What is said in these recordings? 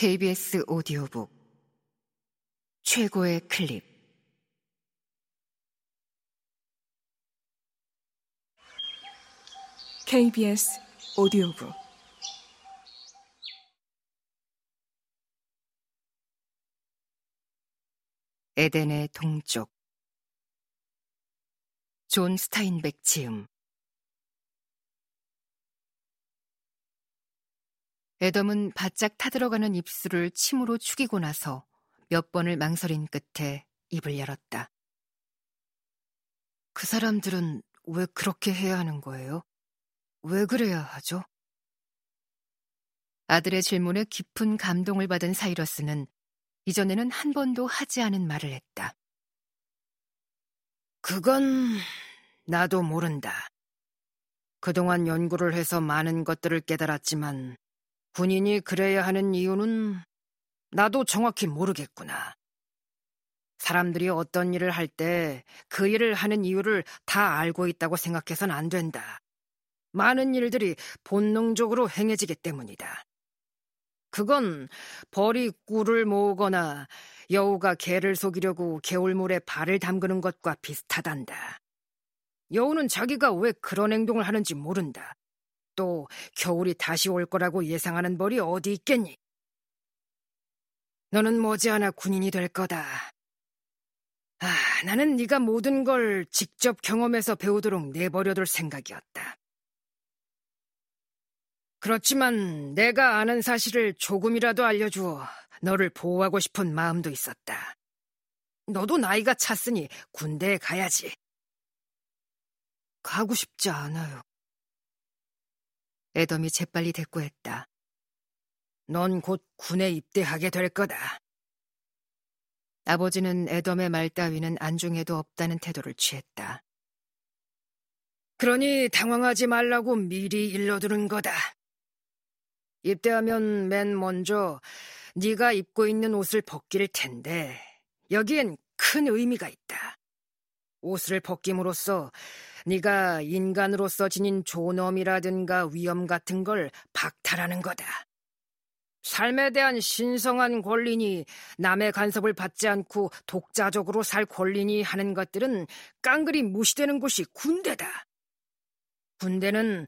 KBS 오디오북. 최고의 클립. KBS 오디오북. 에덴의 동쪽. 존 스타인백 지음 에덤은 바짝 타들어가는 입술을 침으로 축이고 나서 몇 번을 망설인 끝에 입을 열었다. 그 사람들은 왜 그렇게 해야 하는 거예요? 왜 그래야 하죠? 아들의 질문에 깊은 감동을 받은 사이러스는 이전에는 한 번도 하지 않은 말을 했다. 그건 나도 모른다. 그동안 연구를 해서 많은 것들을 깨달았지만 군인이 그래야 하는 이유는 나도 정확히 모르겠구나. 사람들이 어떤 일을 할 때 그 일을 하는 이유를 다 알고 있다고 생각해선 안 된다. 많은 일들이 본능적으로 행해지기 때문이다. 그건 벌이 꿀을 모으거나 여우가 개를 속이려고 개울물에 발을 담그는 것과 비슷하단다. 여우는 자기가 왜 그런 행동을 하는지 모른다. 또 겨울이 다시 올 거라고 예상하는 벌이 어디 있겠니? 너는 머지않아 군인이 될 거다. 아, 나는 네가 모든 걸 직접 경험해서 배우도록 내버려둘 생각이었다. 그렇지만 내가 아는 사실을 조금이라도 알려주어 너를 보호하고 싶은 마음도 있었다. 너도 나이가 찼으니 군대에 가야지. 가고 싶지 않아요. 애덤이 재빨리 대꾸했다. 넌 곧 군에 입대하게 될 거다. 아버지는 애덤의 말 따위는 안중에도 없다는 태도를 취했다. 그러니 당황하지 말라고 미리 일러두는 거다. 입대하면 맨 먼저 네가 입고 있는 옷을 벗길 텐데 여기엔 큰 의미가 있다. 옷을 벗김으로써 네가 인간으로서 지닌 존엄이라든가 위험 같은 걸 박탈하는 거다. 삶에 대한 신성한 권리니 남의 간섭을 받지 않고 독자적으로 살 권리니 하는 것들은 깡그리 무시되는 곳이 군대다. 군대는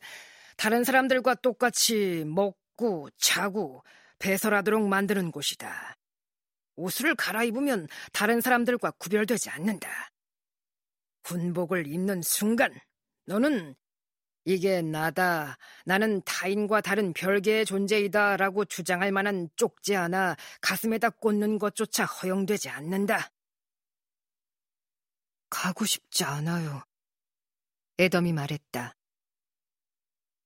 다른 사람들과 똑같이 먹고 자고 배설하도록 만드는 곳이다. 옷을 갈아입으면 다른 사람들과 구별되지 않는다. 군복을 입는 순간 너는 이게 나다, 나는 타인과 다른 별개의 존재이다 라고 주장할 만한 쪽지 하나 가슴에다 꽂는 것조차 허용되지 않는다. 가고 싶지 않아요. 애덤이 말했다.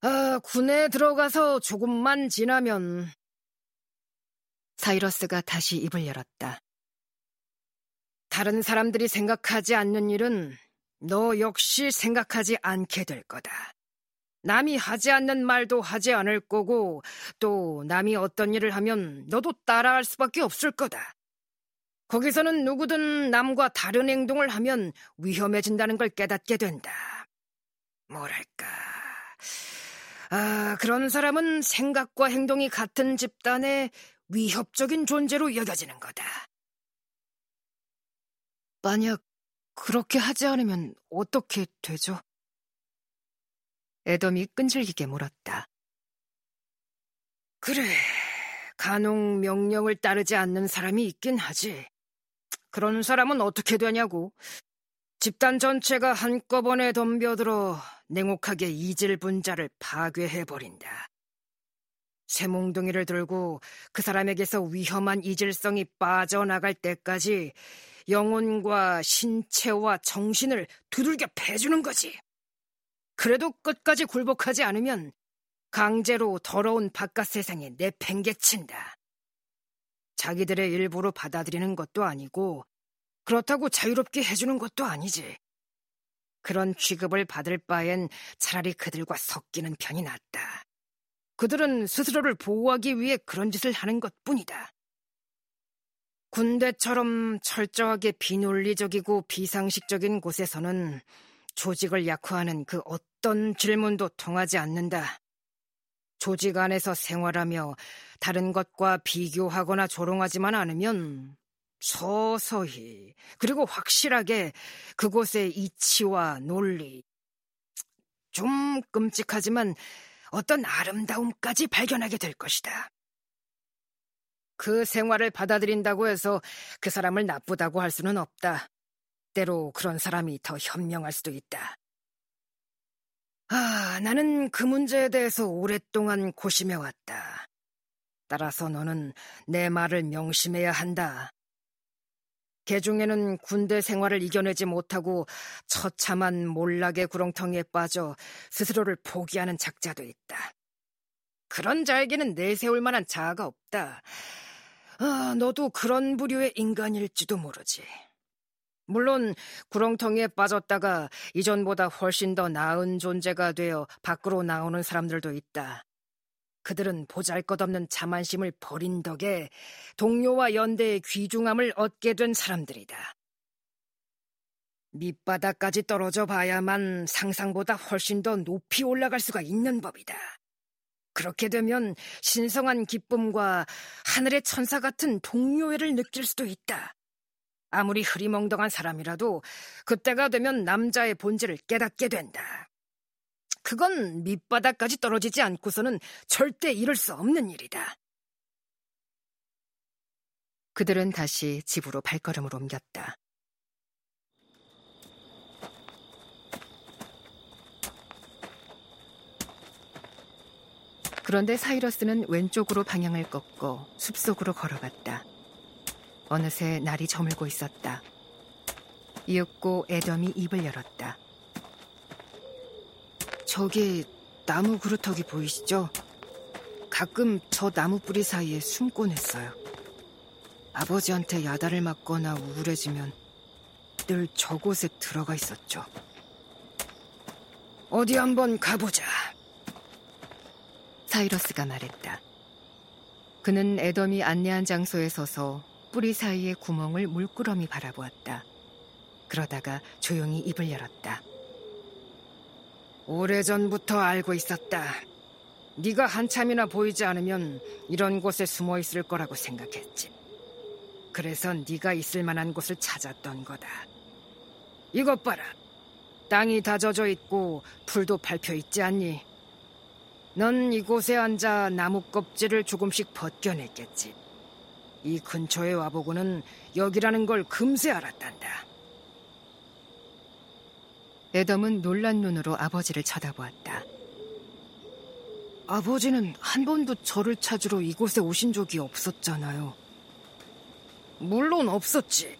아, 군에 들어가서 조금만 지나면. 사이러스가 다시 입을 열었다. 다른 사람들이 생각하지 않는 일은 너 역시 생각하지 않게 될 거다. 남이 하지 않는 말도 하지 않을 거고, 또 남이 어떤 일을 하면 너도 따라할 수밖에 없을 거다. 거기서는 누구든 남과 다른 행동을 하면 위험해진다는 걸 깨닫게 된다. 뭐랄까. 아, 그런 사람은 생각과 행동이 같은 집단의 위협적인 존재로 여겨지는 거다. 만약 그렇게 하지 않으면 어떻게 되죠? 애덤이 끈질기게 물었다. 그래, 간혹 명령을 따르지 않는 사람이 있긴 하지. 그런 사람은 어떻게 되냐고. 집단 전체가 한꺼번에 덤벼들어 냉혹하게 이질 분자를 파괴해버린다. 새몽둥이를 들고 그 사람에게서 위험한 이질성이 빠져나갈 때까지 영혼과 신체와 정신을 두들겨 패주는 거지. 그래도 끝까지 굴복하지 않으면 강제로 더러운 바깥 세상에 내팽개친다. 자기들의 일부로 받아들이는 것도 아니고 그렇다고 자유롭게 해주는 것도 아니지. 그런 취급을 받을 바엔 차라리 그들과 섞이는 편이 낫다. 그들은 스스로를 보호하기 위해 그런 짓을 하는 것 뿐이다. 군대처럼 철저하게 비논리적이고 비상식적인 곳에서는 조직을 약화하는 그 어떤 질문도 통하지 않는다. 조직 안에서 생활하며 다른 것과 비교하거나 조롱하지만 않으면 서서히 그리고 확실하게 그곳의 이치와 논리 좀 끔찍하지만 어떤 아름다움까지 발견하게 될 것이다. 그 생활을 받아들인다고 해서 그 사람을 나쁘다고 할 수는 없다. 때로 그런 사람이 더 현명할 수도 있다. 아, 나는 그 문제에 대해서 오랫동안 고심해 왔다. 따라서 너는 내 말을 명심해야 한다. 개 중에는 군대 생활을 이겨내지 못하고 처참한 몰락의 구렁텅이에 빠져 스스로를 포기하는 작자도 있다. 그런 자에게는 내세울 만한 자아가 없다. 아, 너도 그런 부류의 인간일지도 모르지. 물론 구렁텅이에 빠졌다가 이전보다 훨씬 더 나은 존재가 되어 밖으로 나오는 사람들도 있다. 그들은 보잘것없는 자만심을 버린 덕에 동료와 연대의 귀중함을 얻게 된 사람들이다. 밑바닥까지 떨어져 봐야만 상상보다 훨씬 더 높이 올라갈 수가 있는 법이다. 그렇게 되면 신성한 기쁨과 하늘의 천사 같은 동료애를 느낄 수도 있다. 아무리 흐리멍덩한 사람이라도 그때가 되면 남자의 본질을 깨닫게 된다. 그건 밑바닥까지 떨어지지 않고서는 절대 이룰 수 없는 일이다. 그들은 다시 집으로 발걸음을 옮겼다. 그런데 사이러스는 왼쪽으로 방향을 꺾고 숲속으로 걸어갔다. 어느새 날이 저물고 있었다. 이윽고 애덤이 입을 열었다. 저기 나무 그루터기 보이시죠? 가끔 저 나무 뿌리 사이에 숨곤 했어요. 아버지한테 야단을 맞거나 우울해지면 늘 저곳에 들어가 있었죠. 어디 한번 가보자. 사이러스가 말했다. 그는 애덤이 안내한 장소에 서서 뿌리 사이의 구멍을 물끄러미 바라보았다. 그러다가 조용히 입을 열었다. 오래전부터 알고 있었다. 네가 한참이나 보이지 않으면 이런 곳에 숨어 있을 거라고 생각했지. 그래서 네가 있을 만한 곳을 찾았던 거다. 이것 봐라. 땅이 다 젖어 있고 풀도 밟혀 있지 않니? 넌 이곳에 앉아 나무 껍질을 조금씩 벗겨냈겠지. 이 근처에 와보고는 여기라는 걸 금세 알았단다. 애덤은 놀란 눈으로 아버지를 쳐다보았다. 아버지는 한 번도 저를 찾으러 이곳에 오신 적이 없었잖아요. 물론 없었지.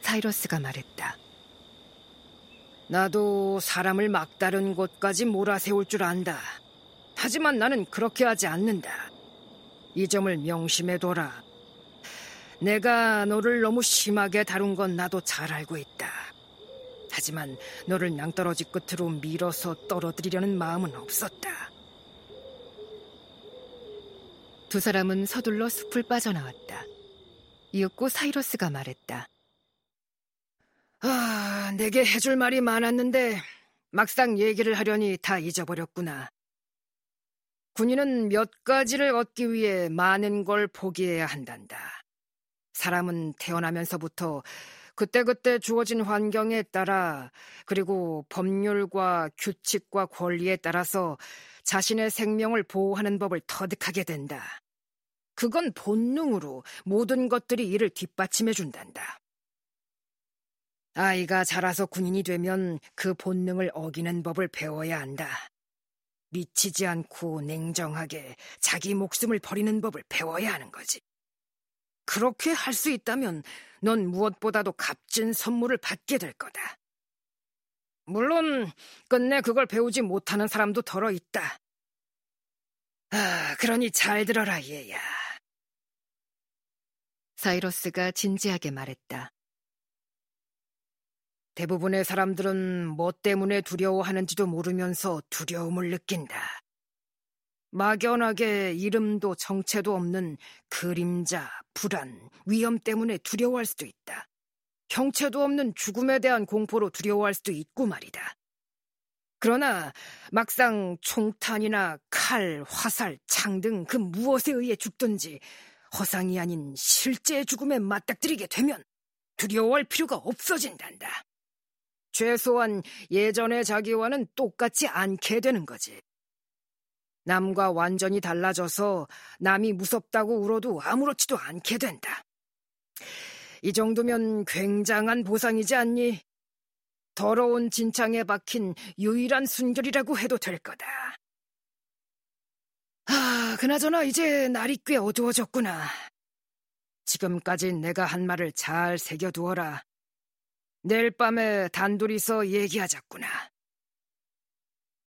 사이러스가 말했다. 나도 사람을 막다른 곳까지 몰아세울 줄 안다. 하지만 나는 그렇게 하지 않는다. 이 점을 명심해둬라. 내가 너를 너무 심하게 다룬 건 나도 잘 알고 있다. 하지만 너를 낭떠러지 끝으로 밀어서 떨어뜨리려는 마음은 없었다. 두 사람은 서둘러 숲을 빠져나왔다. 이윽고 사이러스가 말했다. 아, 내게 해줄 말이 많았는데 막상 얘기를 하려니 다 잊어버렸구나. 군인은 몇 가지를 얻기 위해 많은 걸 포기해야 한단다. 사람은 태어나면서부터 그때그때 주어진 환경에 따라 그리고 법률과 규칙과 권리에 따라서 자신의 생명을 보호하는 법을 터득하게 된다. 그건 본능으로 모든 것들이 이를 뒷받침해 준단다. 아이가 자라서 군인이 되면 그 본능을 어기는 법을 배워야 한다. 미치지 않고 냉정하게 자기 목숨을 버리는 법을 배워야 하는 거지. 그렇게 할 수 있다면 넌 무엇보다도 값진 선물을 받게 될 거다. 물론 끝내 그걸 배우지 못하는 사람도 덜어 있다. 아, 그러니 잘 들어라, 얘야. 사이러스가 진지하게 말했다. 대부분의 사람들은 뭐 때문에 두려워하는지도 모르면서 두려움을 느낀다. 막연하게 이름도 정체도 없는 그림자, 불안, 위험 때문에 두려워할 수도 있다. 형체도 없는 죽음에 대한 공포로 두려워할 수도 있고 말이다. 그러나 막상 총탄이나 칼, 화살, 창 등 그 무엇에 의해 죽든지 허상이 아닌 실제 죽음에 맞닥뜨리게 되면 두려워할 필요가 없어진단다. 최소한 예전의 자기와는 똑같지 않게 되는 거지. 남과 완전히 달라져서 남이 무섭다고 울어도 아무렇지도 않게 된다. 이 정도면 굉장한 보상이지 않니? 더러운 진창에 박힌 유일한 순결이라고 해도 될 거다. 아, 그나저나 이제 날이 꽤 어두워졌구나. 지금까지 내가 한 말을 잘 새겨두어라. 내일 밤에 단둘이서 얘기하자꾸나.